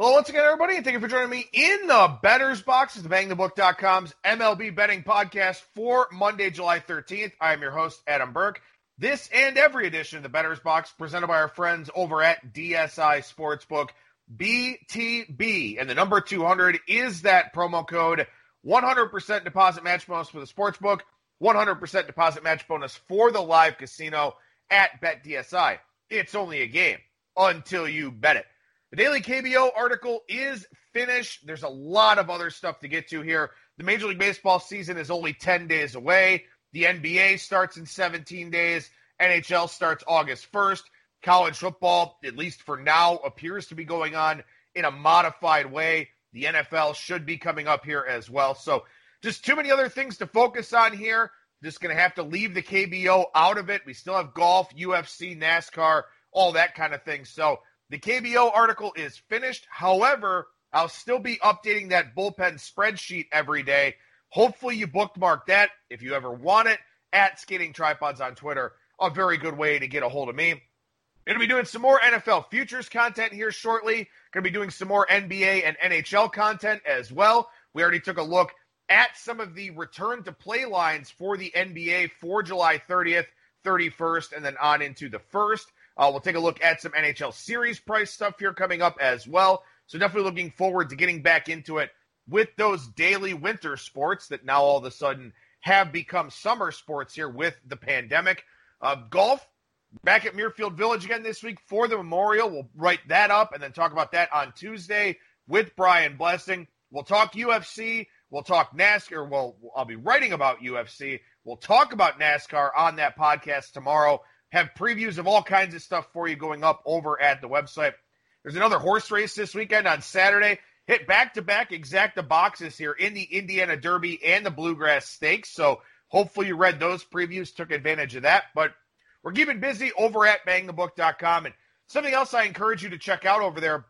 Hello, once again, everybody, and thank you for joining me in the Bettor's Box. It's the BangTheBook.com's MLB betting podcast for Monday, July 13th. I am your host, Adam Burke. This and every edition of the Bettor's Box presented by our friends over at DSI Sportsbook, BTB. And the number 200 is that promo code 100% deposit match bonus for the sportsbook, 100% deposit match bonus for the live casino at BetDSI. It's only a game until you bet it. The Daily KBO article is finished. There's a lot of other stuff to get to here. The Major League Baseball season is only 10 days away. The NBA starts in 17 days. NHL starts August 1st. College football, at least for now, appears to be going on in a modified way. The NFL should be coming up here as well. So, just too many other things to focus on here. Just going to have to leave the KBO out of it. We still have golf, UFC, NASCAR, all that kind of thing. So, the KBO article is finished. However, I'll still be updating that bullpen spreadsheet every day. Hopefully, you bookmark that if you ever want it at Skating Tripods on Twitter. A very good way to get a hold of me. To be doing some more NFL futures content here shortly. Going to be doing some more NBA and NHL content as well. We already took a look at some of the return to play lines for the NBA for July 30th, 31st, and then on into the 1st. Uh, we'll take a look at some NHL series price stuff here coming up as well. So definitely looking forward to getting back into it with those daily winter sports that now all of a sudden have become summer sports here with the pandemic. Uh, golf back at Muirfield Village again this week for the Memorial. We'll write that up and then talk about that on Tuesday with Brian Blessing. We'll talk UFC. We'll talk NASCAR. Well, I'll be writing about UFC. We'll talk about NASCAR on that podcast tomorrow have previews of all kinds of stuff for you going up over at the website. There's another horse race this weekend on Saturday. Hit back to back exacta boxes here in the Indiana Derby and the Bluegrass Stakes. So hopefully you read those previews, took advantage of that. But we're keeping busy over at bangthebook.com. And something else I encourage you to check out over there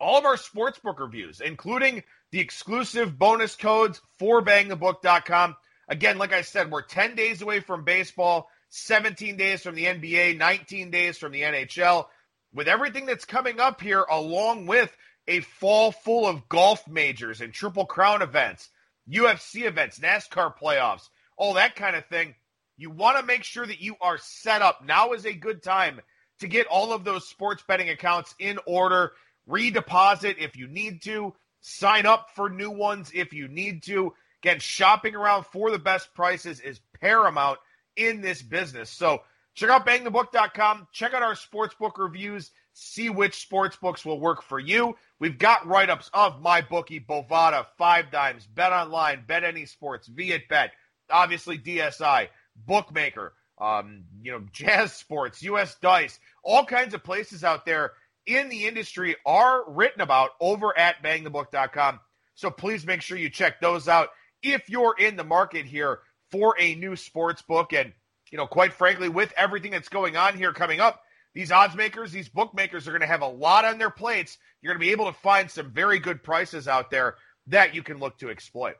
all of our sportsbook reviews, including the exclusive bonus codes for bangthebook.com. Again, like I said, we're 10 days away from baseball. 17 days from the NBA, 19 days from the NHL. With everything that's coming up here, along with a fall full of golf majors and Triple Crown events, UFC events, NASCAR playoffs, all that kind of thing, you want to make sure that you are set up. Now is a good time to get all of those sports betting accounts in order, redeposit if you need to, sign up for new ones if you need to. Again, shopping around for the best prices is paramount in this business. So check out bangthebook.com, check out our sportsbook reviews, see which sportsbooks will work for you. We've got write ups of my bookie, Bovada, Five Dimes, Bet Online, Bet Any Sports, Viet Bet, obviously DSI, Bookmaker, um, you know, Jazz Sports, US Dice, all kinds of places out there in the industry are written about over at bangthebook.com. So please make sure you check those out if you're in the market here for a new sports book. And, you know, quite frankly, with everything that's going on here coming up, these odds makers, these bookmakers are going to have a lot on their plates. You're going to be able to find some very good prices out there that you can look to exploit.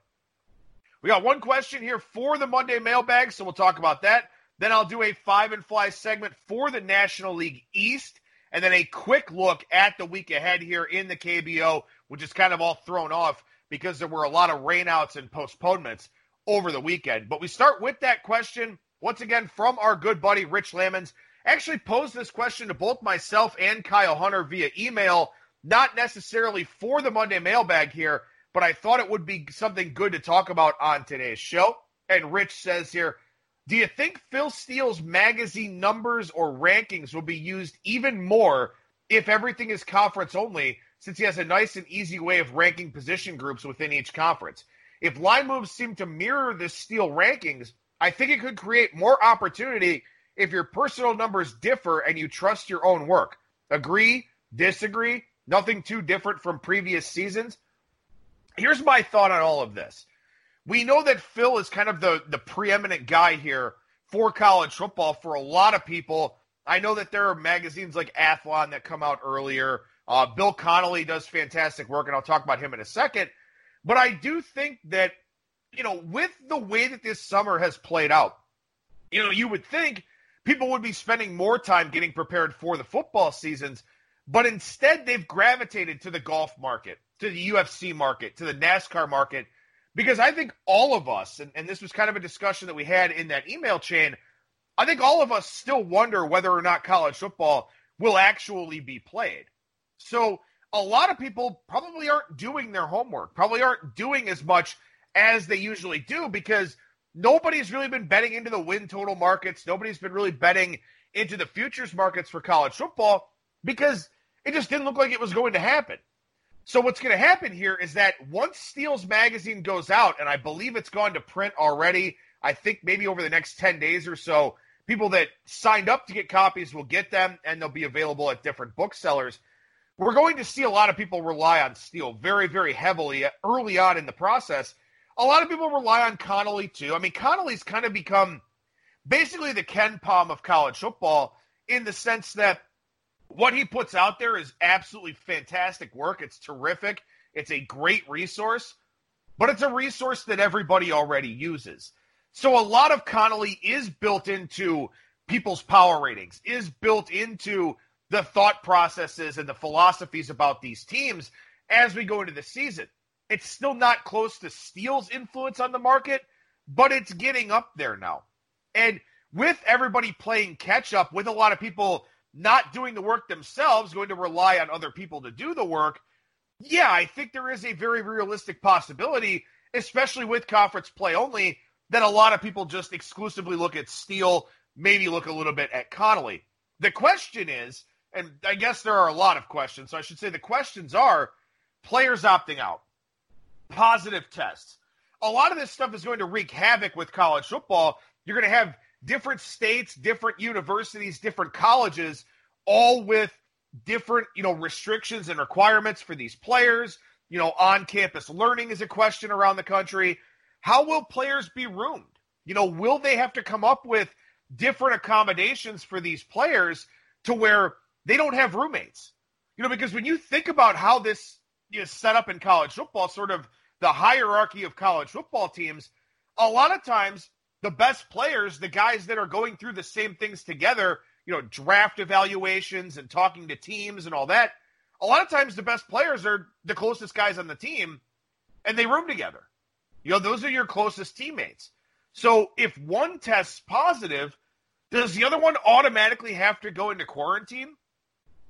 We got one question here for the Monday mailbag, so we'll talk about that. Then I'll do a five and fly segment for the National League East, and then a quick look at the week ahead here in the KBO, which is kind of all thrown off because there were a lot of rainouts and postponements over the weekend. But we start with that question once again from our good buddy Rich Lamons. Actually, posed this question to both myself and Kyle Hunter via email, not necessarily for the Monday mailbag here, but I thought it would be something good to talk about on today's show. And Rich says here, do you think Phil Steele's magazine numbers or rankings will be used even more if everything is conference only, since he has a nice and easy way of ranking position groups within each conference? If line moves seem to mirror the Steele rankings, I think it could create more opportunity if your personal numbers differ and you trust your own work. Agree? Disagree? Nothing too different from previous seasons. Here's my thought on all of this. We know that Phil is kind of the, the preeminent guy here for college football for a lot of people. I know that there are magazines like Athlon that come out earlier. Uh, Bill Connelly does fantastic work, and I'll talk about him in a second. But I do think that, you know, with the way that this summer has played out, you know, you would think people would be spending more time getting prepared for the football seasons, but instead they've gravitated to the golf market, to the UFC market, to the NASCAR market, because I think all of us, and, and this was kind of a discussion that we had in that email chain, I think all of us still wonder whether or not college football will actually be played. So a lot of people probably aren't doing their homework, probably aren't doing as much as they usually do because nobody's really been betting into the win total markets. Nobody's been really betting into the futures markets for college football because it just didn't look like it was going to happen. So what's going to happen here is that once Steele's magazine goes out, and I believe it's gone to print already, I think maybe over the next 10 days or so, people that signed up to get copies will get them and they'll be available at different booksellers we're going to see a lot of people rely on Steele very, very heavily early on in the process. A lot of people rely on Connelly too. I mean, Connelly's kind of become basically the KenPom of college football in the sense that what he puts out there is absolutely fantastic work. It's terrific. It's a great resource, but it's a resource that everybody already uses. So a lot of Connelly is built into people's power ratings, is built into the thought processes and the philosophies about these teams as we go into the season. It's still not close to Steele's influence on the market, but it's getting up there now. And with everybody playing catch up, with a lot of people not doing the work themselves, going to rely on other people to do the work, yeah, I think there is a very realistic possibility, especially with conference play only, that a lot of people just exclusively look at Steele, maybe look a little bit at Connelly. The question is, and I guess there are a lot of questions. So I should say the questions are players opting out, positive tests. A lot of this stuff is going to wreak havoc with college football. You're going to have different states, different universities, different colleges, all with different, you know, restrictions and requirements for these players. You know, on-campus learning is a question around the country. How will players be roomed? You know, will they have to come up with different accommodations for these players to where they don't have roommates. You know, because when you think about how this is set up in college football, sort of the hierarchy of college football teams, a lot of times the best players, the guys that are going through the same things together, you know, draft evaluations and talking to teams and all that, a lot of times the best players are the closest guys on the team and they room together. You know, those are your closest teammates. So if one tests positive, does the other one automatically have to go into quarantine?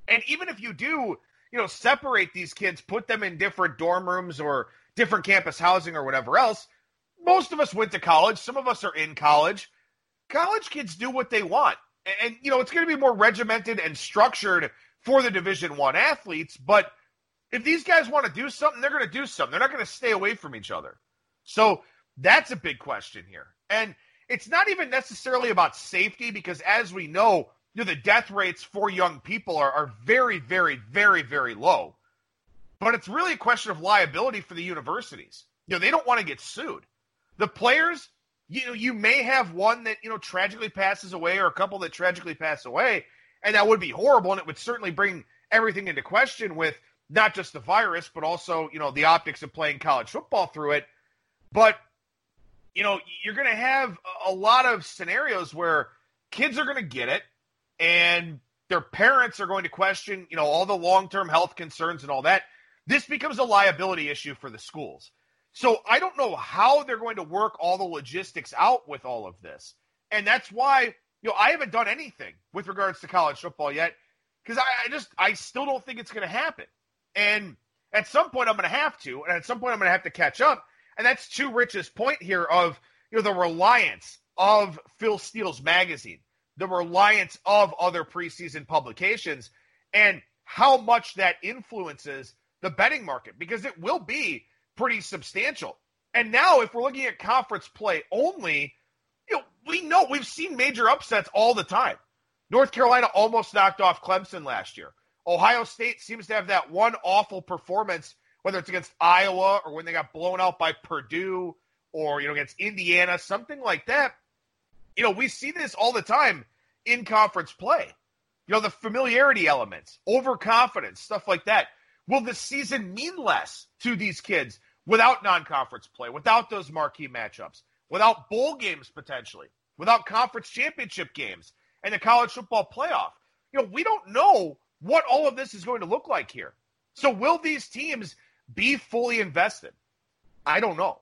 And even if you do, you know, separate these kids, put them in different dorm rooms or different campus housing or whatever else, most of us went to college. Some of us are in college. College kids do what they want. And, and you know, it's going to be more regimented and structured for the Division 1 athletes, but if these guys want to do something, they're going to do something. They're not going to stay away from each other. So, that's a big question here. And it's not even necessarily about safety because as we know, know, the death rates for young people are, are very, very, very, very low. But it's really a question of liability for the universities. You know, they don't want to get sued. The players, you know, you may have one that, you know, tragically passes away or a couple that tragically pass away, and that would be horrible, and it would certainly bring everything into question with not just the virus, but also, you know, the optics of playing college football through it. But, you know, you're going to have a lot of scenarios where kids are going to get it and their parents are going to question, you know, all the long-term health concerns and all that. This becomes a liability issue for the schools. So I don't know how they're going to work all the logistics out with all of this. And that's why, you know, I haven't done anything with regards to college football yet because I, I, just, I still don't think it's going to happen. And at some point, I'm going to have to, and at some point, I'm going to have to catch up. And that's to Rich's point here of, you know, the reliance of Phil Steele's magazine the reliance of other preseason publications and how much that influences the betting market because it will be pretty substantial. And now, if we're looking at conference play only, you know, we know we've seen major upsets all the time. North Carolina almost knocked off Clemson last year. Ohio State seems to have that one awful performance, whether it's against Iowa or when they got blown out by Purdue or, you know, against Indiana, something like that. You know, we see this all the time in conference play. You know, the familiarity elements, overconfidence, stuff like that. Will the season mean less to these kids without non conference play, without those marquee matchups, without bowl games potentially, without conference championship games and the college football playoff? You know, we don't know what all of this is going to look like here. So, will these teams be fully invested? I don't know.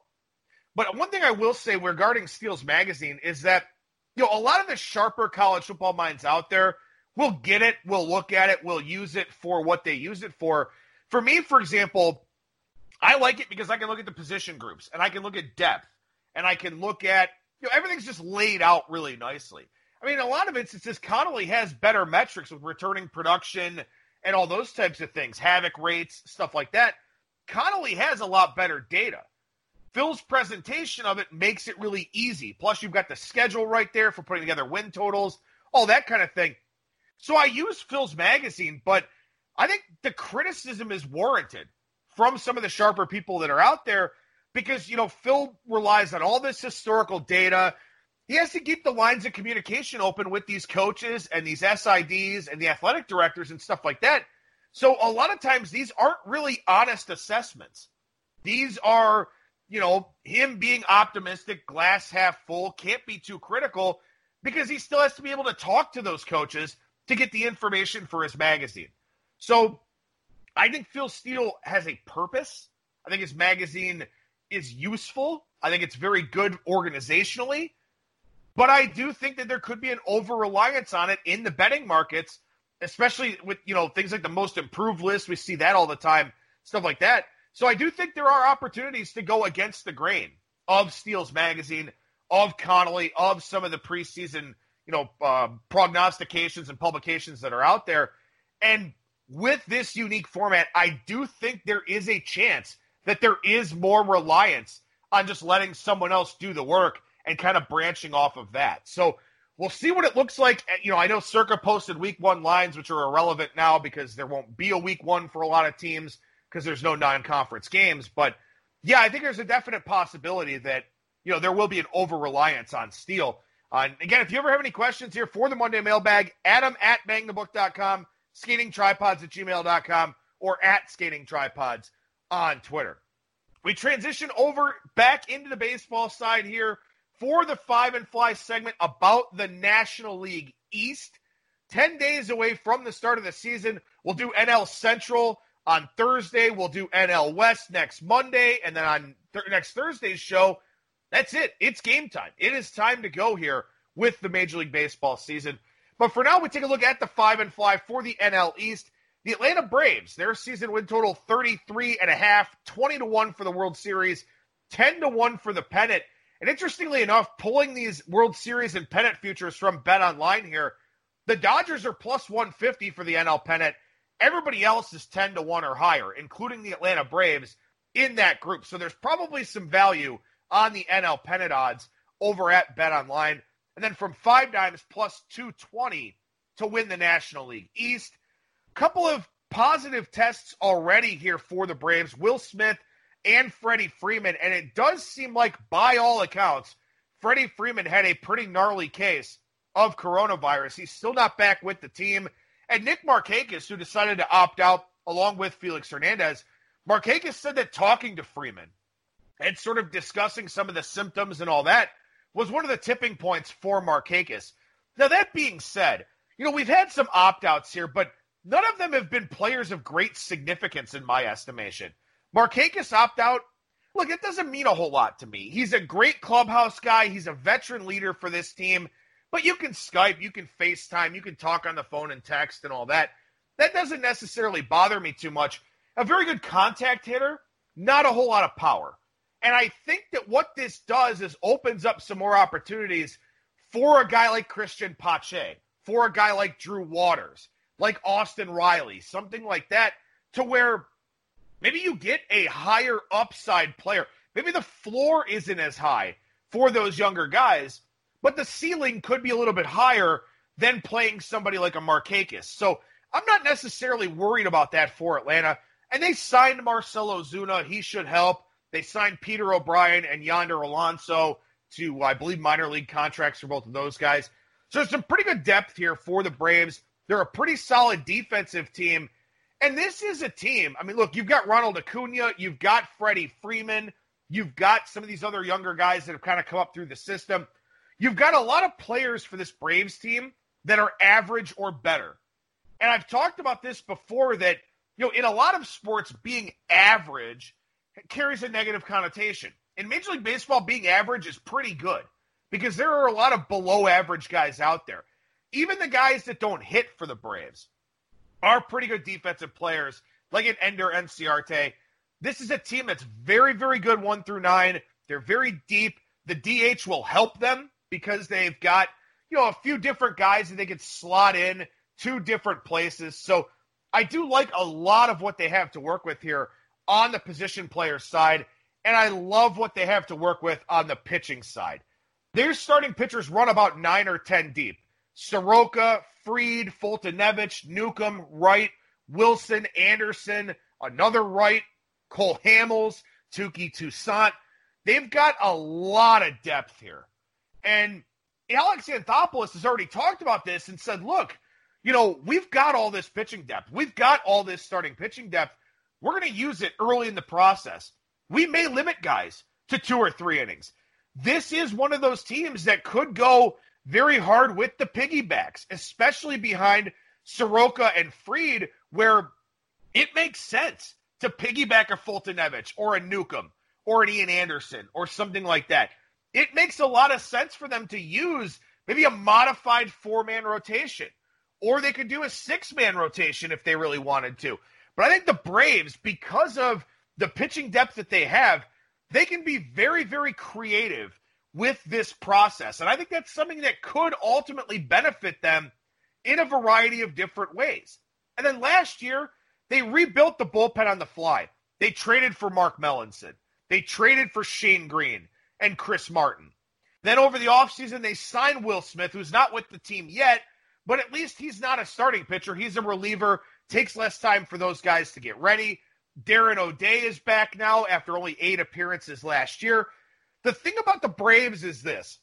But one thing I will say regarding Steele's magazine is that, you know, a lot of the sharper college football minds out there will get it, will look at it, will use it for what they use it for. For me, for example, I like it because I can look at the position groups and I can look at depth and I can look at you know everything's just laid out really nicely. I mean, a lot of instances Connelly has better metrics with returning production and all those types of things, havoc rates, stuff like that. Connelly has a lot better data. Phil's presentation of it makes it really easy. Plus, you've got the schedule right there for putting together win totals, all that kind of thing. So I use Phil's magazine, but I think the criticism is warranted from some of the sharper people that are out there because, you know, Phil relies on all this historical data. He has to keep the lines of communication open with these coaches and these SIDs and the athletic directors and stuff like that. So a lot of times these aren't really honest assessments. These are, you know, him being optimistic, glass half full, can't be too critical because he still has to be able to talk to those coaches to get the information for his magazine. So I think Phil Steele has a purpose. I think his magazine is useful. I think it's very good organizationally. But I do think that there could be an over reliance on it in the betting markets, especially with you know things like the most improved list. We see that all the time, stuff like that. So I do think there are opportunities to go against the grain of Steele's magazine, of Connelly, of some of the preseason you know uh, prognostications and publications that are out there, and with this unique format, I do think there is a chance that there is more reliance on just letting someone else do the work and kind of branching off of that. So we'll see what it looks like. You know, I know Circa posted week one lines, which are irrelevant now because there won't be a week one for a lot of teams because there's no non conference games. But yeah, I think there's a definite possibility that, you know, there will be an over reliance on Steele. Uh, again, if you ever have any questions here for the Monday mailbag, Adam at bangthebook.com skatingtripods at gmail.com or at skatingtripods on Twitter. We transition over back into the baseball side here for the five and fly segment about the National League East. 10 days away from the start of the season. We'll do NL Central on Thursday. We'll do NL West next Monday. And then on th- next Thursday's show, that's it. It's game time. It is time to go here with the Major League Baseball season. But for now, we take a look at the five and fly for the NL East. The Atlanta Braves, their season win total 33 and a half, 20 to 1 for the World Series, 10 to 1 for the pennant. And interestingly enough, pulling these World Series and pennant futures from Bet Online here, the Dodgers are plus 150 for the NL pennant. Everybody else is 10 to 1 or higher, including the Atlanta Braves in that group. So there's probably some value on the NL pennant odds over at Bet Online. And then from five dimes plus 220 to win the National League East. Couple of positive tests already here for the Braves. Will Smith and Freddie Freeman. And it does seem like, by all accounts, Freddie Freeman had a pretty gnarly case of coronavirus. He's still not back with the team. And Nick Markakis, who decided to opt out along with Felix Hernandez, Markakis said that talking to Freeman and sort of discussing some of the symptoms and all that was one of the tipping points for Markakis. Now, that being said, you know, we've had some opt outs here, but none of them have been players of great significance in my estimation. Markakis opt out. Look, it doesn't mean a whole lot to me. He's a great clubhouse guy. He's a veteran leader for this team. But you can Skype, you can FaceTime, you can talk on the phone and text and all that. That doesn't necessarily bother me too much. A very good contact hitter, not a whole lot of power. And I think that what this does is opens up some more opportunities for a guy like Christian Pache, for a guy like Drew Waters, like Austin Riley, something like that, to where maybe you get a higher upside player. Maybe the floor isn't as high for those younger guys, but the ceiling could be a little bit higher than playing somebody like a Markakis. So I'm not necessarily worried about that for Atlanta. And they signed Marcell Ozuna. He should help. They signed Peter O'Brien and Yonder Alonso to, I believe, minor league contracts for both of those guys. So there's some pretty good depth here for the Braves. They're a pretty solid defensive team. And this is a team. I mean, look, you've got Ronald Acuna, you've got Freddie Freeman, you've got some of these other younger guys that have kind of come up through the system. You've got a lot of players for this Braves team that are average or better. And I've talked about this before that, you know, in a lot of sports, being average carries a negative connotation. In Major League Baseball, being average is pretty good because there are a lot of below average guys out there. Even the guys that don't hit for the Braves are pretty good defensive players, like an Ender Inciarte. This is a team that's very, very good one through nine. They're very deep. The DH will help them because they've got, you know, a few different guys that they can slot in two different places. So I do like a lot of what they have to work with here on the position player side. And I love what they have to work with on the pitching side. Their starting pitchers run about nine or 10 deep. Soroka, Fried, Foltynewicz, Newcomb, Wright, Wilson, Anderson, another Wright, Cole Hamels, Touki Toussaint. They've got a lot of depth here. And Alex Anthopoulos has already talked about this and said, look, you know, we've got all this pitching depth. We've got all this starting pitching depth. We're going to use it early in the process. We may limit guys to two or three innings. This is one of those teams that could go very hard with the piggybacks, especially behind Soroka and Fried, where it makes sense to piggyback a Foltynewicz or a Newcomb or an Ian Anderson or something like that. It makes a lot of sense for them to use maybe a modified four man rotation, or they could do a six man rotation if they really wanted to. But I think the Braves, because of the pitching depth that they have, they can be very, very creative with this process. And I think that's something that could ultimately benefit them in a variety of different ways. And then last year, they rebuilt the bullpen on the fly. They traded for Mark Melancon. They traded for Shane Greene and Chris Martin. Then over the offseason, they sign Will Smith, who's not with the team yet, but at least he's not a starting pitcher. He's a reliever, takes less time for those guys to get ready. Darren O'Day is back now after only eight appearances last year. The thing about the Braves is this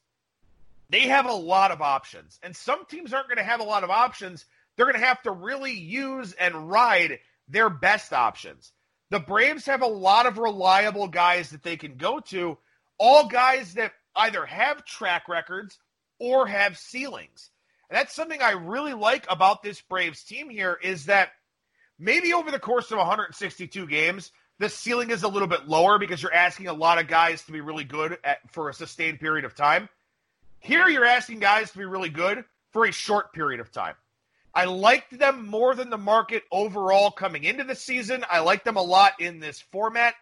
they have a lot of options, and some teams aren't going to have a lot of options. They're going to have to really use and ride their best options. The Braves have a lot of reliable guys that they can go to, all guys that either have track records or have ceilings. And that's something I really like about this Braves team here is that maybe over the course of 162 games, the ceiling is a little bit lower because you're asking a lot of guys to be really good at, for a sustained period of time. Here, you're asking guys to be really good for a short period of time. I liked them more than the market overall coming into the season. I like them a lot in this format.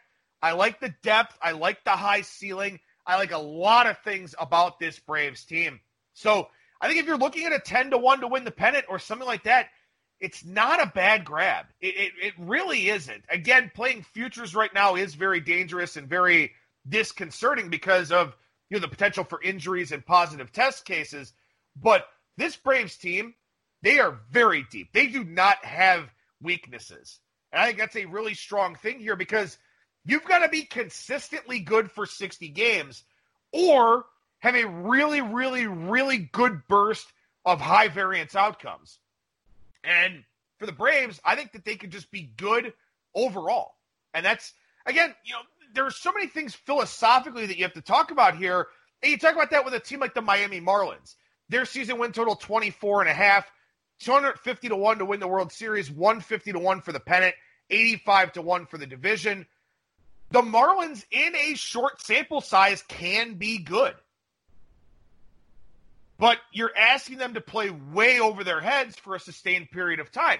I like the depth. I like the high ceiling. I like a lot of things about this Braves team. So I think if you're looking at a 10 to 1 to win the pennant or something like that, it's not a bad grab. It, it, it, really isn't. Again, playing futures right now is very dangerous and very disconcerting because of you know the potential for injuries and positive test cases. But this Braves team, they are very deep. They do not have weaknesses. And I think that's a really strong thing here because you've got to be consistently good for 60 games or have a really, really, really good burst of high variance outcomes. And for the Braves, I think that they could just be good overall. And that's, again, you know, there are so many things philosophically that you have to talk about here. And you talk about that with a team like the Miami Marlins. Their season win total 24 and a half, 250 to 1 to win the World Series, 150 to 1 for the pennant, 85 to 1 for the division. The Marlins in a short sample size can be good but you're asking them to play way over their heads for a sustained period of time.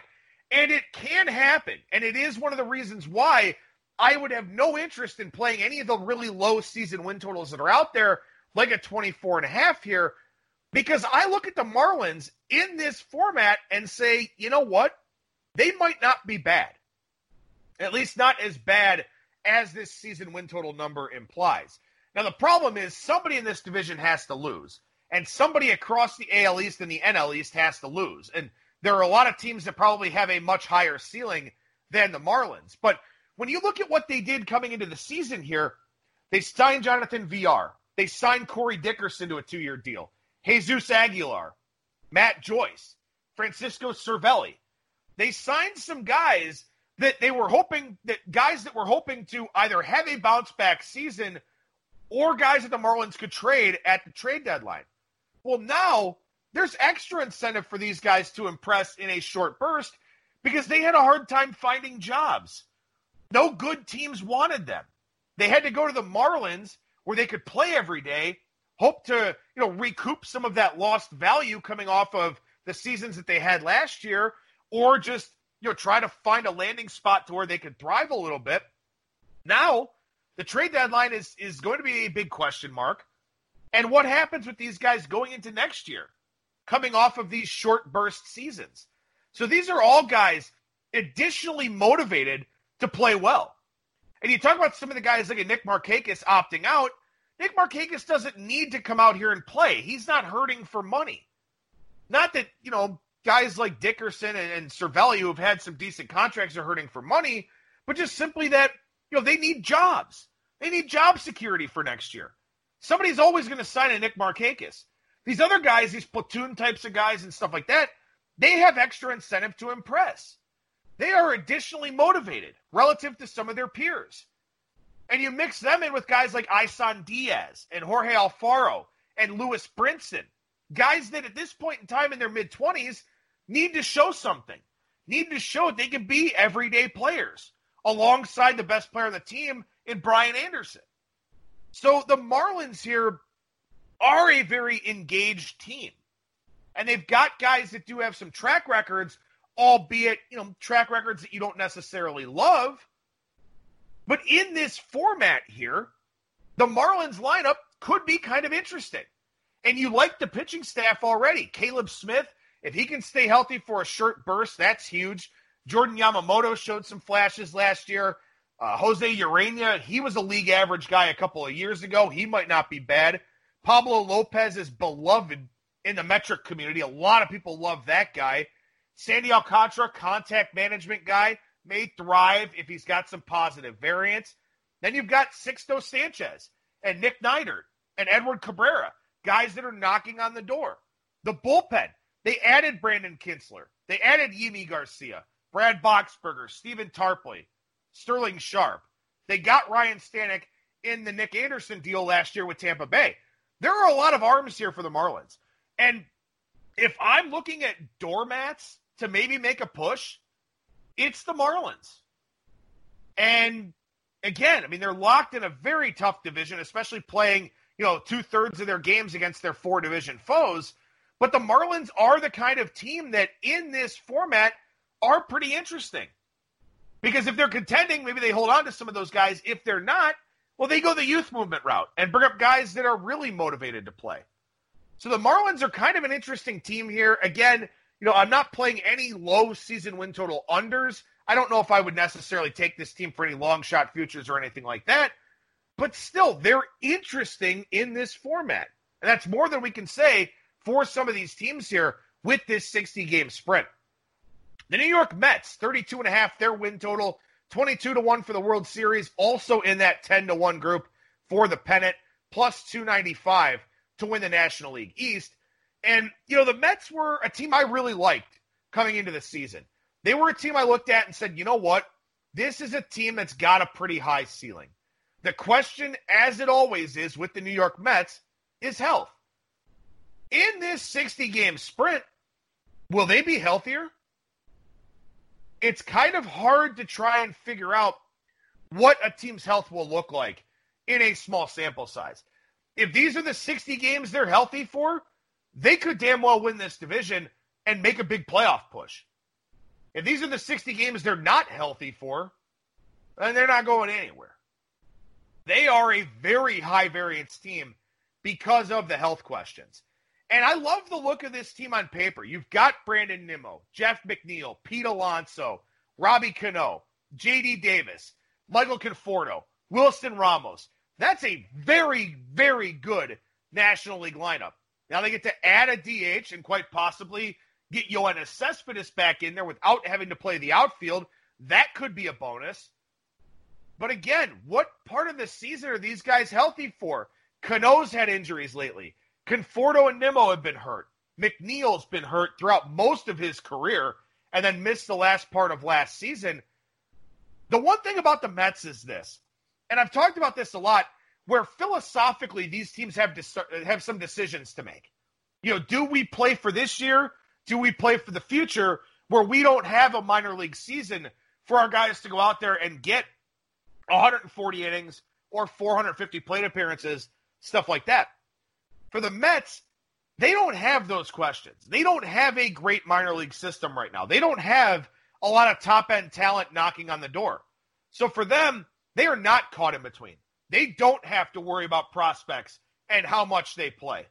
And it can happen. And it is one of the reasons why I would have no interest in playing any of the really low season win totals that are out there, like a 24 and a half here, because I look at the Marlins in this format and say, you know what? They might not be bad. At least not as bad as this season win total number implies. Now, the problem is somebody in this division has to lose and somebody across the AL East and the NL East has to lose. And there are a lot of teams that probably have a much higher ceiling than the Marlins. But when you look at what they did coming into the season here, they signed Jonathan Villar, They signed Corey Dickerson to a two year deal. Jesus Aguilar, Matt Joyce, Francisco Cervelli. They signed some guys that they were hoping that guys that were hoping to either have a bounce back season or guys that the Marlins could trade at the trade deadline. Well, now there's extra incentive for these guys to impress in a short burst because they had a hard time finding jobs. No good teams wanted them. They had to go to the Marlins where they could play every day, hope to, you know, recoup some of that lost value coming off of the seasons that they had last year, or just, you know, try to find a landing spot to where they could thrive a little bit. Now, the trade deadline is is going to be a big question mark. And what happens with these guys going into next year, coming off of these short burst seasons? So these are all guys additionally motivated to play well. And you talk about some of the guys like Nick Markakis opting out. Nick Markakis doesn't need to come out here and play. He's not hurting for money. Not that, you know, guys like Dickerson and, and Cervelli who have had some decent contracts are hurting for money, but just simply that, you know, they need jobs. They need job security for next year. Somebody's always going to sign a Nick Markakis. These other guys, these platoon types of guys and stuff like that, they have extra incentive to impress. They are additionally motivated relative to some of their peers. And you mix them in with guys like Isan Diaz and Jorge Alfaro and Lewis Brinson, guys that at this point in time in their mid 20s need to show something, need to show they can be everyday players alongside the best player on the team in Brian Anderson. So the Marlins here are a very engaged team. And they've got guys that do have some track records, albeit, you know, track records that you don't necessarily love. But in this format here, the Marlins lineup could be kind of interesting. And you like the pitching staff already. Caleb Smith, if he can stay healthy for a short burst, that's huge. Jordan Yamamoto showed some flashes last year. Uh, Jose Urena, he was a league average guy a couple of years ago. He might not be bad. Pablo Lopez is beloved in the metric community. A lot of people love that guy. Sandy Alcantara, contact management guy, may thrive if he's got some positive variance. Then you've got Sixto Sanchez and Nick Neidert and Edward Cabrera, guys that are knocking on the door. The bullpen, they added Brandon Kintzler. They added Yimi Garcia, Brad Boxberger, Stephen Tarpley, Sterling Sharp. They got Ryan Stanek in the Nick Anderson deal last year with Tampa Bay. There are a lot of arms here for the Marlins. And if I'm looking at doormats to maybe make a push, it's the Marlins. And again, I mean, they're locked in a very tough division, especially playing, you know, two thirds of their games against their four division foes. But the Marlins are the kind of team that in this format are pretty interesting. Because if they're contending, maybe they hold on to some of those guys. If they're not, well, they go the youth movement route and bring up guys that are really motivated to play. So the Marlins are kind of an interesting team here. Again, you know, I'm not playing any low season win total unders. I don't know if I would necessarily take this team for any long shot futures or anything like that. But still, they're interesting in this format. And that's more than we can say for some of these teams here with this 60 game sprint. The New York Mets, 32 and a half, their win total, 22 to 1 for the World Series, also in that 10 to 1 group for the pennant, plus 295 to win the National League East. And, you know, the Mets were a team I really liked coming into the season. They were a team I looked at and said, you know what? This is a team that's got a pretty high ceiling. The question, as it always is with the New York Mets, is health. In this 60 game sprint, will they be healthier? it's kind of hard to try and figure out what a team's health will look like in a small sample size. If these are the 60 games they're healthy for, they could damn well win this division and make a big playoff push. If these are the 60 games they're not healthy for, then they're not going anywhere. They are a very high variance team because of the health questions. And I love the look of this team on paper. You've got Brandon Nimmo, Jeff McNeil, Pete Alonso, Robbie Cano, JD Davis, Michael Conforto, Wilson Ramos. That's a very, very good National League lineup. Now they get to add a DH and quite possibly, get Yoenis Cespedes back in there without having to play the outfield, that could be a bonus. But again, what part of the season are these guys healthy for? Cano's had injuries lately. Conforto and Nimmo have been hurt. McNeil's been hurt throughout most of his career and then missed the last part of last season. The one thing about the Mets is this, and I've talked about this a lot, where philosophically these teams have to have some decisions to make. You know, do we play for this year? Do we play for the future where we don't have a minor league season for our guys to go out there and get 140 innings or 450 plate appearances, stuff like that? For the Mets, they don't have those questions. They don't have a great minor league system right now. They don't have a lot of top end talent knocking on the door. So for them, they are not caught in between. They don't have to worry about prospects and how much they play.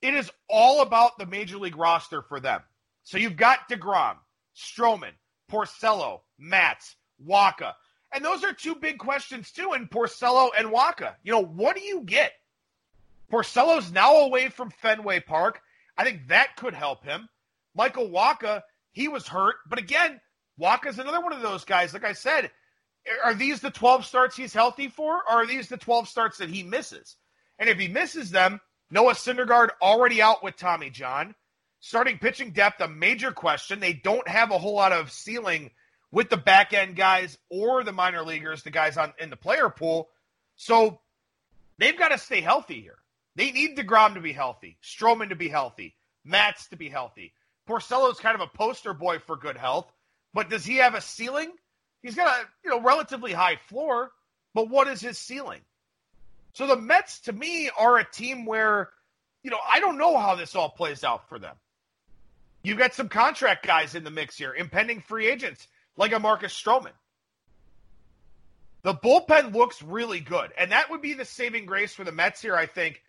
It is all about the major league roster for them. So you've got DeGrom, Stroman, Porcello, Matz, Wacha. And those are two big questions too in Porcello and Wacha. You know, what do you get? Porcello's now away from Fenway Park. I think that could help him. Michael Wacha, he was hurt, but again, Wacha's another one of those guys. Like I said, are these the 12 starts he's healthy for, or are these the 12 starts that he misses? And if he misses them, Noah Syndergaard already out with Tommy John. Starting pitching depth, a major question. They don't have a whole lot of ceiling with the back end guys or the minor leaguers, the guys on in the player pool. So they've got to stay healthy here. They need DeGrom to be healthy, Stroman to be healthy, Matz to be healthy. Porcello's kind of a poster boy for good health, but does he have a ceiling? He's got a you know relatively high floor, but what is his ceiling? So the Mets, to me, are a team where, you know, I don't know how this all plays out for them. You've got some contract guys in the mix here, impending free agents like a Marcus Stroman. The bullpen looks really good, and that would be the saving grace for the Mets here, I think,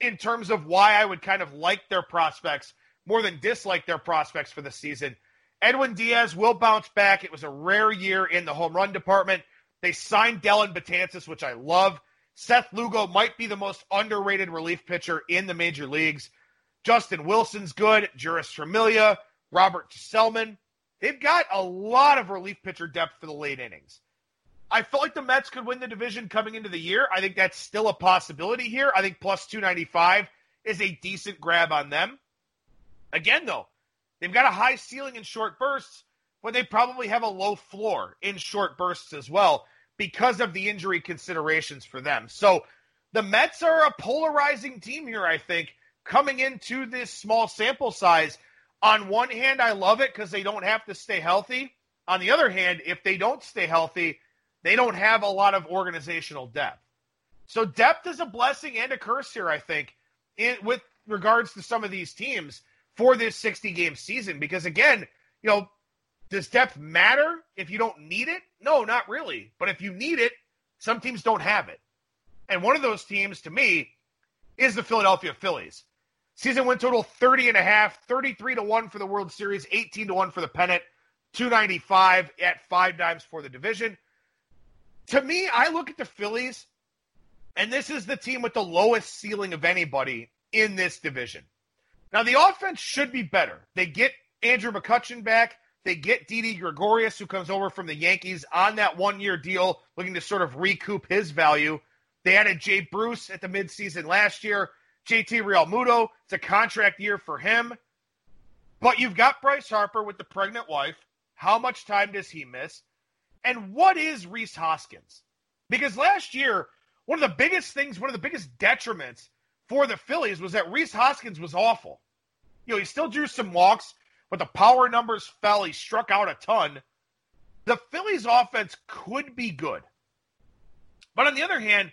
in terms of why I would kind of like their prospects more than dislike their prospects for the season. Edwin Diaz will bounce back. It was a rare year in the home run department. They signed Dellin Betances, which I love. Seth Lugo might be the most underrated relief pitcher in the major leagues. Justin Wilson's good. Jeurys Familia, Robert Gsellman. They've got a lot of relief pitcher depth for the late innings. I felt like the Mets could win the division coming into the year. I think that's still a possibility here. I think plus 295 is a decent grab on them. Again, though, they've got a high ceiling in short bursts, but they probably have a low floor in short bursts as well because of the injury considerations for them. So the Mets are a polarizing team here, I think, coming into this small sample size. On one hand, I love it because they don't have to stay healthy. On the other hand, if they don't stay healthy, they don't have a lot of organizational depth. So depth is a blessing and a curse here, I think, in, with regards to some of these teams for this 60 game season. Because again, you know, does depth matter if you don't need it? No, not really. But if you need it, some teams don't have it. And one of those teams, to me, is the Philadelphia Phillies. Season win total 30 and a half, 33 to 1 for the World Series, 18 to 1 for the pennant, 295 at five dimes for the division. To me, I look at the Phillies, and this is the team with the lowest ceiling of anybody in this division. Now, the offense should be better. They get Andrew McCutchen back. They get Didi Gregorius, who comes over from the Yankees on that one year deal, looking to sort of recoup his value. They added Jay Bruce at the midseason last year. JT Realmuto, it's a contract year for him. But you've got Bryce Harper with the pregnant wife. How much time does he miss? And what is Rhys Hoskins? Because last year, one of the biggest things, one of the biggest detriments for the Phillies was that Rhys Hoskins was awful. You know, he still drew some walks, but the power numbers fell. He struck out a ton. The Phillies offense could be good. But on the other hand,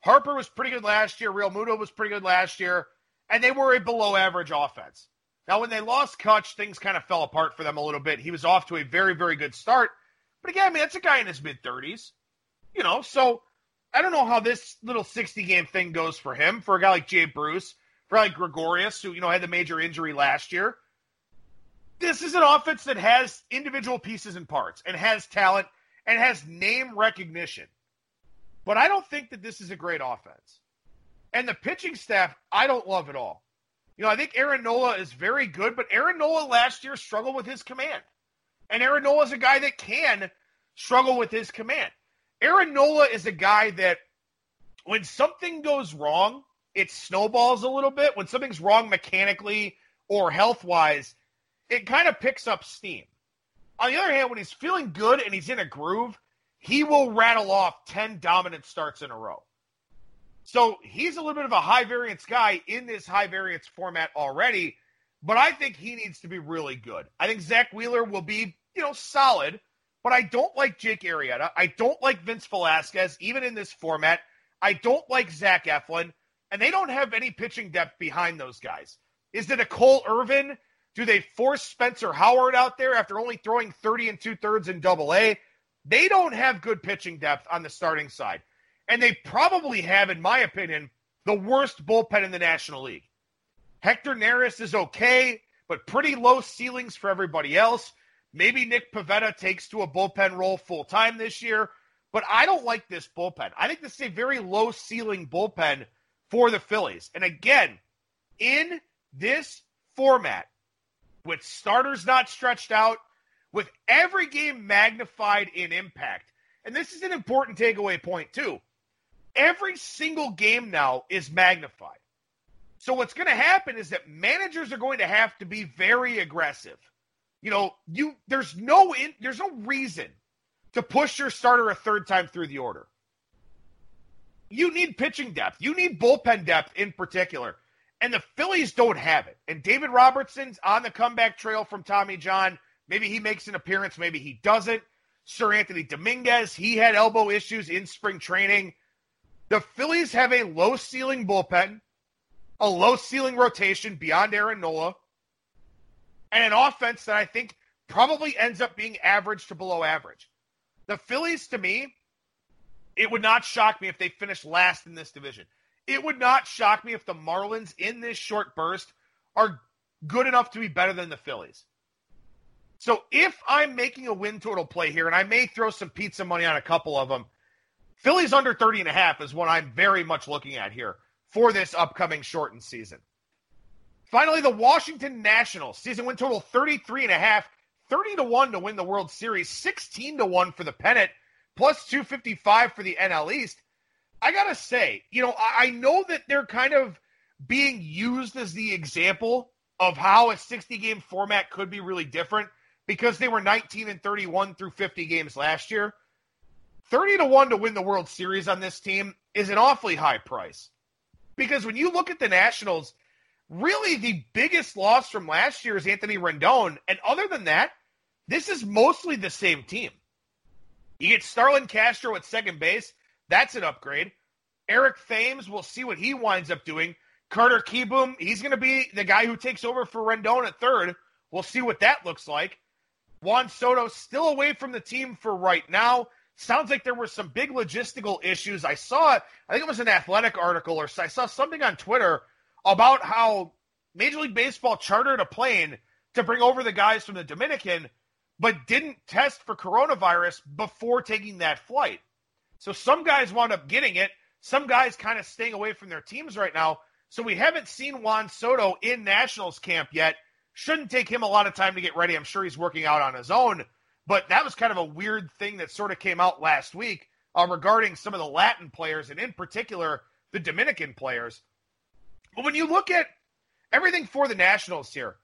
Harper was pretty good last year. Realmuto was pretty good last year. And they were a below average offense. Now, when they lost Kutch, things kind of fell apart for them a little bit. He was off to a very, very good start. But again, I mean, that's a guy in his mid 30s. You know, so I don't know how this little 60 game thing goes for him, for a guy like Jay Bruce, for like Gregorius, who, you know, had the major injury last year this is an offense that has individual pieces and parts and has talent and has name recognition. But I don't think that this is a great offense. And the pitching staff, I don't love at all. You know, I think Aaron Nola is very good, but Aaron Nola last year struggled with his command. And Aaron Nola is a guy that can struggle with his command. Aaron Nola is a guy that when something goes wrong, it snowballs a little bit. When something's wrong mechanically or health wise, it kind of picks up steam. On the other hand, when he's feeling good and he's in a groove, he will rattle off 10 dominant starts in a row. So he's a little bit of a high variance guy in this high variance format already, but I think he needs to be really good. I think Zack Wheeler will be, you know, solid, but I don't like Jake Arrieta. I don't like Vince Velasquez, even in this format. I don't like Zach Eflin, and they don't have any pitching depth behind those guys. Is it a Cole Irvin? Do they force Spencer Howard out there after only throwing 30 and two thirds in double A? They don't have good pitching depth on the starting side. And they probably have, in my opinion, the worst bullpen in the National League. Hector Neris is okay, but pretty low ceilings for everybody else. Maybe Nick Pivetta takes to a bullpen role full time this year, but I don't like this bullpen. I think this is a very low ceiling bullpen for the Phillies. And again, in this format, with starters not stretched out, with every game magnified in impact, and this is an important takeaway point, too. Every single game now is magnified. So what's going to happen is that managers are going to have to be very aggressive. You know, you there's no in, there's no reason to push your starter a third time through the order. You need pitching depth. You need bullpen depth in particular. And the Phillies don't have it. And David Robertson's on the comeback trail from Tommy John. Maybe he makes an appearance, maybe he doesn't. Seranthony Dominguez, he had elbow issues in spring training. The Phillies have a low ceiling bullpen, a low ceiling rotation beyond Aaron Nola, and an offense that I think probably ends up being average to below average. The Phillies, to me, it would not shock me if they finished last in this division. It would not shock me if the Marlins in this short burst are good enough to be better than the Phillies. So if I'm making a win total play here, and I may throw some pizza money on a couple of them, Phillies under 30 and a half is what I'm very much looking at here for this upcoming shortened season. Finally, the Washington Nationals season win total 33 and a half, 30 to 1 to win the World Series, 16 to 1 for the pennant, plus 255 for the NL East. I got to say, you know, I know that they're kind of being used as the example of how a 60 game format could be really different because they were 19 and 31 through 50 games last year. 30 to 1 to win the World Series on this team is an awfully high price. Because when you look at the Nationals, really the biggest loss from last year is Anthony Rendon. And other than that, this is mostly the same team. You get Starlin Castro at second base. That's an upgrade. Eric Thames, we'll see what he winds up doing. Carter Kieboom, he's going to be the guy who takes over for Rendon at third. We'll see what that looks like. Juan Soto still away from the team for right now. Sounds like there were some big logistical issues. I saw it, I think it was an athletic article, or I saw something on Twitter about how Major League Baseball chartered a plane to bring over the guys from the Dominican, but didn't test for coronavirus before taking that flight. So some guys wound up getting it. Some guys kind of staying away from their teams right now. So we haven't seen Juan Soto in Nationals camp yet. Shouldn't take him a lot of time to get ready. I'm sure he's working out on his own. But that was kind of a weird thing that sort of came out last week uh, regarding some of the Latin players and in particular the Dominican players. But when you look at everything for the Nationals here,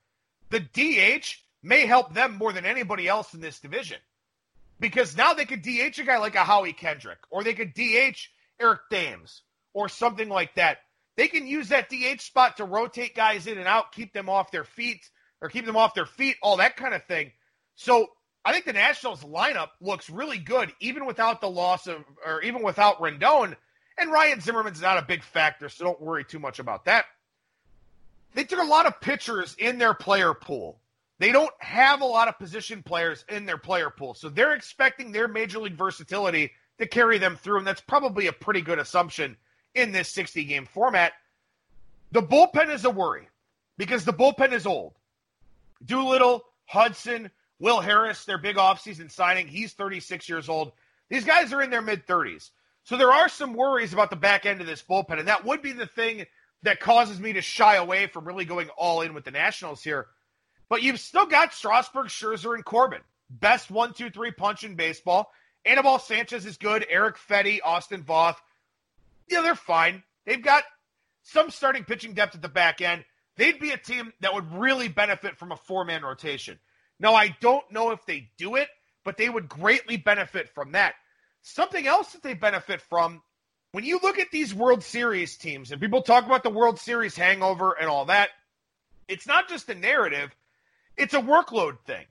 the DH may help them more than anybody else in this division. Because now they could DH a guy like a Howie Kendrick, or they could DH Eric Thames, or something like that. They can use that DH spot to rotate guys in and out, keep them off their feet, or keep them off their feet, all that kind of thing. So I think the Nationals lineup looks really good, even without the loss of, or even without Rendon. And Ryan Zimmerman's not a big factor, so don't worry too much about that. They took a lot of pitchers in their player pool. They don't have a lot of position players in their player pool, so they're expecting their major league versatility to carry them through, and that's probably a pretty good assumption in this 60 game format. The bullpen is a worry because the bullpen is old. Doolittle, Hudson, Will Harris, their big offseason signing, he's 36 years old. These guys are in their mid 30s. So there are some worries about the back end of this bullpen, and that would be the thing that causes me to shy away from really going all in with the Nationals here. But you've still got Strasburg, Scherzer, and Corbin. Best one, two, three punch in baseball. Anibal Sanchez is good. Erick Fedde, Austin Voth. Yeah, they're fine. They've got some starting pitching depth at the back end. They'd be a team that would really benefit from a four man rotation. Now, I don't know if they do it, but they would greatly benefit from that. Something else that they benefit from when you look at these World Series teams and people talk about the World Series hangover and all that, it's not just a narrative, it's a workload thing.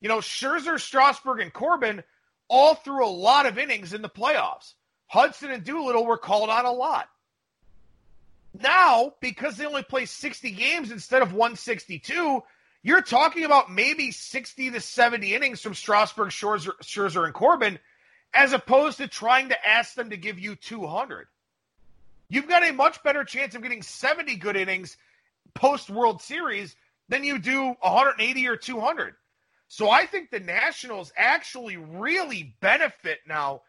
You know, Scherzer, Strasburg, and Corbin all threw a lot of innings in the playoffs. Hudson and Doolittle were called on a lot. Now, because they only play 60 games instead of 162, you're talking about maybe 60 to 70 innings from Strasburg, Scherzer, Scherzer and Corbin as opposed to trying to ask them to give you 200. You've got a much better chance of getting 70 good innings post World Series than you do 180 or 200. So I think the Nationals actually really benefit now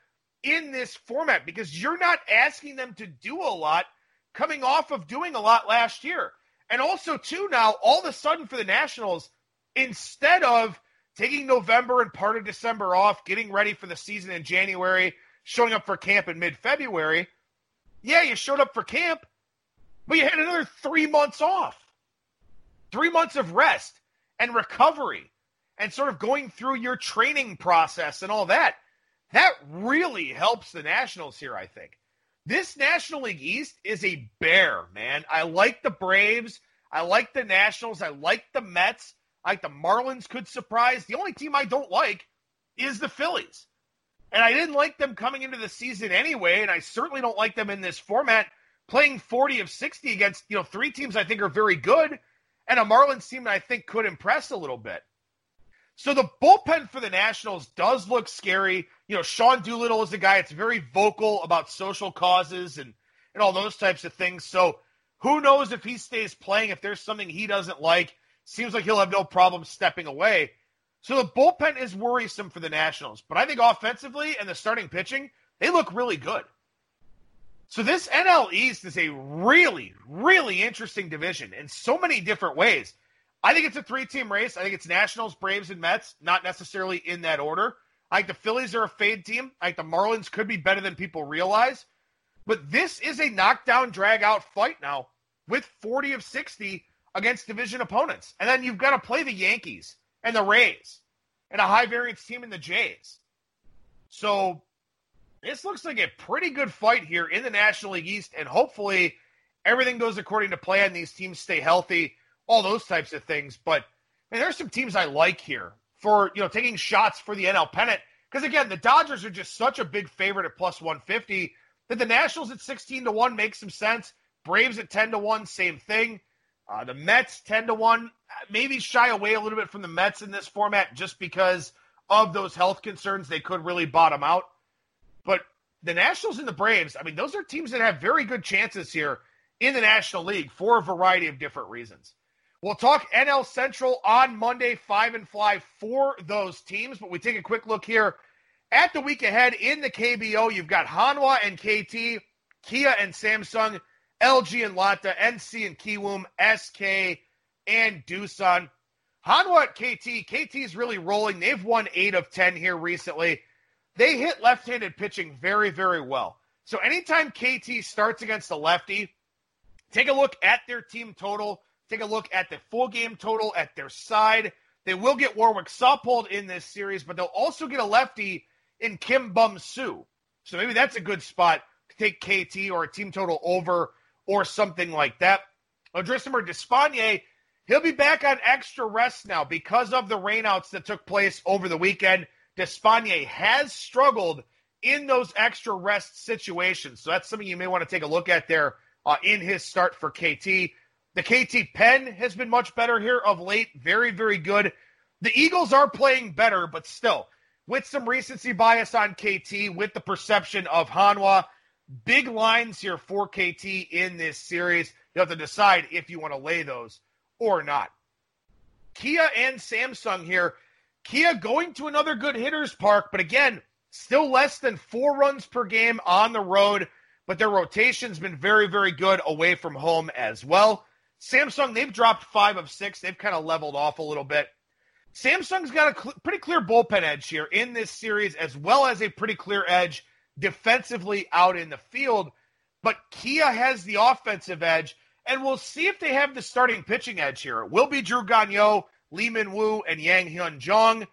in this format because you're not asking them to do a lot coming off of doing a lot last year. And also, too, now all of a sudden for the Nationals, instead of taking November and part of December off, getting ready for the season in January, showing up for camp in mid February. Yeah, you showed up for camp, but you had another three months off. Three months of rest and recovery and sort of going through your training process and all that. That really helps the Nationals here, I think. This National League East is a bear, man. I like the Braves. I like the Nationals. I like the Mets. I think the Marlins could surprise. The only team I don't like is the Phillies. And I didn't like them coming into the season anyway, and I certainly don't like them in this format playing 40 of 60 against, you know, three teams I think are very good and a Marlins team that I think could impress a little bit. So the bullpen for the Nationals does look scary. You know, Sean Doolittle is a guy that's very vocal about social causes and, and all those types of things. So who knows if he stays playing, if there's something he doesn't like seems like he'll have no problem stepping away. So the bullpen is worrisome for the Nationals, but I think offensively and the starting pitching, they look really good. So this NL East is a really, really interesting division in so many different ways. I think it's a three-team race. I think it's Nationals, Braves, and Mets, not necessarily in that order. I think the Phillies are a fade team. I think the Marlins could be better than people realize. But this is a knockdown, drag-out fight now with 40 of 60 against division opponents. And then you've got to play the Yankees and the Rays and a high variance team in the Jays. So this looks like a pretty good fight here in the National League East. And hopefully everything goes according to plan. These teams stay healthy, all those types of things. But man, there's some teams I like here for, you know, taking shots for the NL pennant. Because again, the Dodgers are just such a big favorite at plus 150 that the Nationals at 16 to 1 makes some sense. Braves at 10 to 1, same thing. Uh, the Mets 10 to 1, maybe shy away a little bit from the Mets in this format just because of those health concerns. They could really bottom out. But the Nationals and the Braves, I mean, those are teams that have very good chances here in the National League for a variety of different reasons. We'll talk NL Central on Monday, five and fly for those teams. But we take a quick look here at the week ahead in the KBO. You've got Hanwha and KT, Kia and Samsung LG and Lotte, NC and Kiwoom, SK and Doosan. Hanwha at KT. KT is really rolling. They've won eight of 10 here recently. They hit left handed pitching very, very well. So anytime KT starts against a lefty, take a look at their team total. Take a look at the full game total at their side. They will get Warwick Saupold in this series, but they'll also get a lefty in Kim Bum Soo. So maybe that's a good spot to take KT or a team total over or something like that. Odrisamer Despaigne, he'll be back on extra rest now because of the rainouts that took place over the weekend. Despaigne has struggled in those extra rest situations. So that's something you may want to take a look at there uh, in his start for KT. The KT pen has been much better here of late. Very, very good. The Eagles are playing better, but still, with some recency bias on KT, with the perception of Hanwha Big lines here for KT in this series. You have to decide if you want to lay those or not. Kia and Samsung here. Kia going to another good hitters park, but again, still less than four runs per game on the road. but their rotation's been very, very good away from home as well. Samsung, they've dropped five of six. They've kind of leveled off a little bit. Samsung's got a cl- pretty clear bullpen edge here in this series, as well as a pretty clear edge defensively out in the field. But Kia has the offensive edge, and we'll see if they have the starting pitching edge here. It will be Drew Gagnon, Lee Min Woo, and Yang Hyun Jong.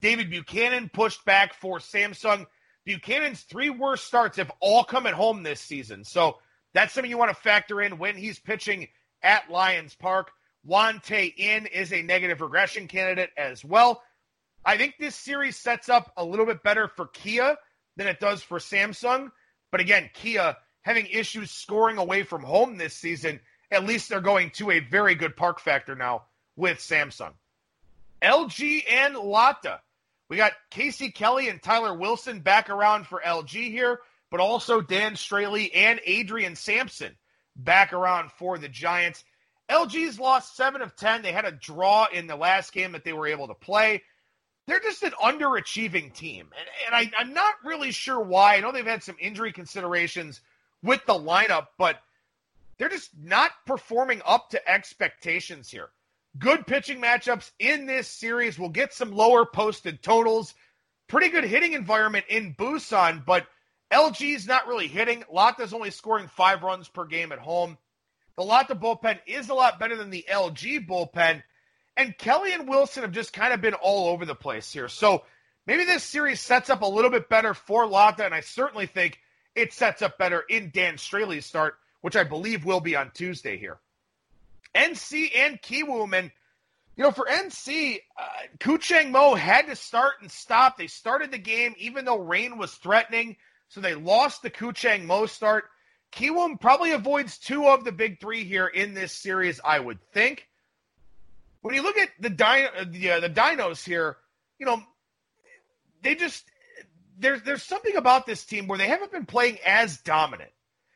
David Buchanan pushed back for Samsung. Buchanan's three worst starts have all come at home this season. So that's something you want to factor in when he's pitching at Lions Park. Won Tae-in is a negative regression candidate as well. I think this series sets up a little bit better for Kia than it does for Samsung. But again, Kia having issues scoring away from home this season, at least they're going to a very good park factor now with Samsung. LG and Lotte. We got Casey Kelly and Tyler Wilson back around for LG here, but also Dan Straily and Adrian Sampson back around for the Giants. LG's lost seven of 10. They had a draw in the last game that they were able to play. They're just an underachieving team. And, and I, I'm not really sure why. I know they've had some injury considerations with the lineup, but they're just not performing up to expectations here. Good pitching matchups in this series. We'll get some lower posted totals. Pretty good hitting environment in Busan, but LG's not really hitting. Lotte's only scoring five runs per game at home. The Lotte bullpen is a lot better than the LG bullpen. And Kelly and Wilson have just kind of been all over the place here. So maybe this series sets up a little bit better for Lotte, and I certainly think it sets up better in Dan Straily's start, which I believe will be on Tuesday here. NC and Kiwoom, and you know, for NC, uh, Koo Chang-mo had to start and stop. They started the game even though rain was threatening, so they lost the Koo Chang-mo start. Kiwoom probably avoids two of the big three here in this series, I would think. When you look at the dino, the, uh, the dinos here, you know, they just there's there's something about this team where they haven't been playing as dominant.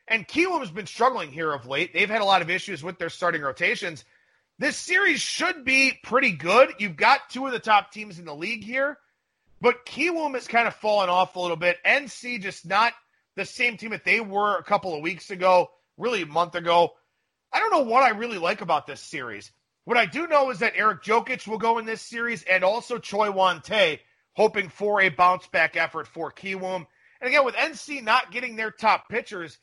And Kiwoom has been struggling here of late. They've had a lot of issues with their starting rotations. This series should be pretty good. You've got two of the top teams in the league here, but Kiwoom has kind of fallen off a little bit. NC just not the same team that they were a couple of weeks ago, really a month ago. I don't know what I really like about this series. What I do know is that Eric Jokisch will go in this series and also Choi Won Tae, hoping for a bounce back effort for Kiwoom. And again, with NC not getting their top pitchers,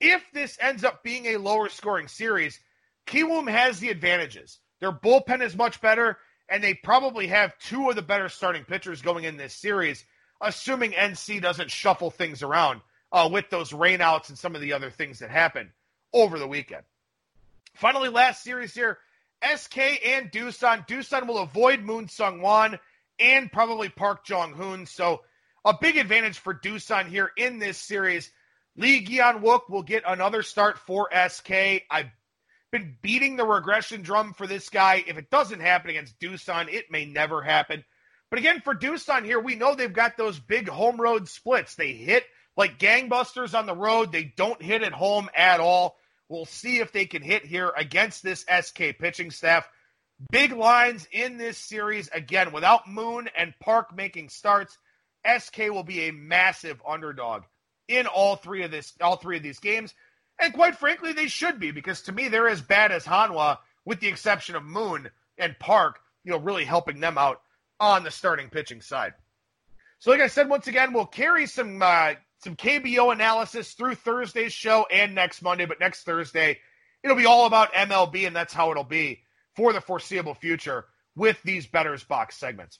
if this ends up being a lower scoring series, Kiwoom has the advantages. Their bullpen is much better, and they probably have two of the better starting pitchers going in this series, assuming NC doesn't shuffle things around uh, with those rainouts and some of the other things that happened over the weekend. Finally, last series here SK and Doosan. Doosan will avoid Moon Sung Wan and probably Park Jong Hoon. So, a big advantage for Doosan here in this series. Lee Gyeon Wook will get another start for SK. I've been beating the regression drum for this guy. If it doesn't happen against Doosan, it may never happen. But again, for Doosan here, we know they've got those big home road splits. They hit like gangbusters on the road. They don't hit at home at all. We'll see if they can hit here against this SK pitching staff. Big lines in this series. Again, without Moon and Park making starts, SK will be a massive underdog in all three of this all three of these games. And quite frankly, they should be because to me they're as bad as Hanwha, with the exception of Moon and Park, you know, really helping them out on the starting pitching side. So, like I said, once again, we'll carry some uh, some KBO analysis through Thursday's show and next Monday. But next Thursday, it'll be all about MLB, and that's how it'll be for the foreseeable future with these Bettor's Box segments.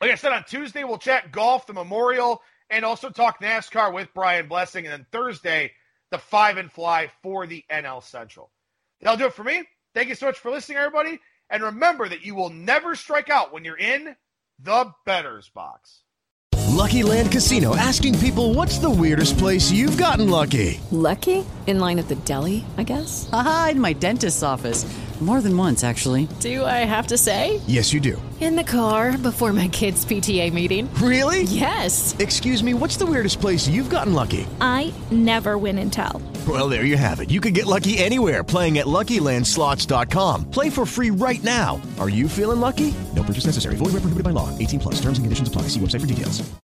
Like I said, on Tuesday, we'll chat golf, the Memorial, and also talk NASCAR with Brian Blessing. And then Thursday, the five and fly for the NL Central. That'll do it for me. Thank you so much for listening, everybody. And remember that you will never strike out when you're in the Bettor's Box. Lucky Land Casino asking people what's the weirdest place you've gotten lucky? Lucky? In line at the deli, I guess? Aha, in my dentist's office. More than once, actually. Do I have to say? Yes, you do. In the car before my kids' PTA meeting. Really? Yes. Excuse me, what's the weirdest place you've gotten lucky? I never win and tell. Well, there you have it. You can get lucky anywhere playing at LuckyLandSlots.com. Play for free right now. Are you feeling lucky? No purchase necessary. Void where prohibited by law. 18 plus. Terms and conditions apply. See website for details.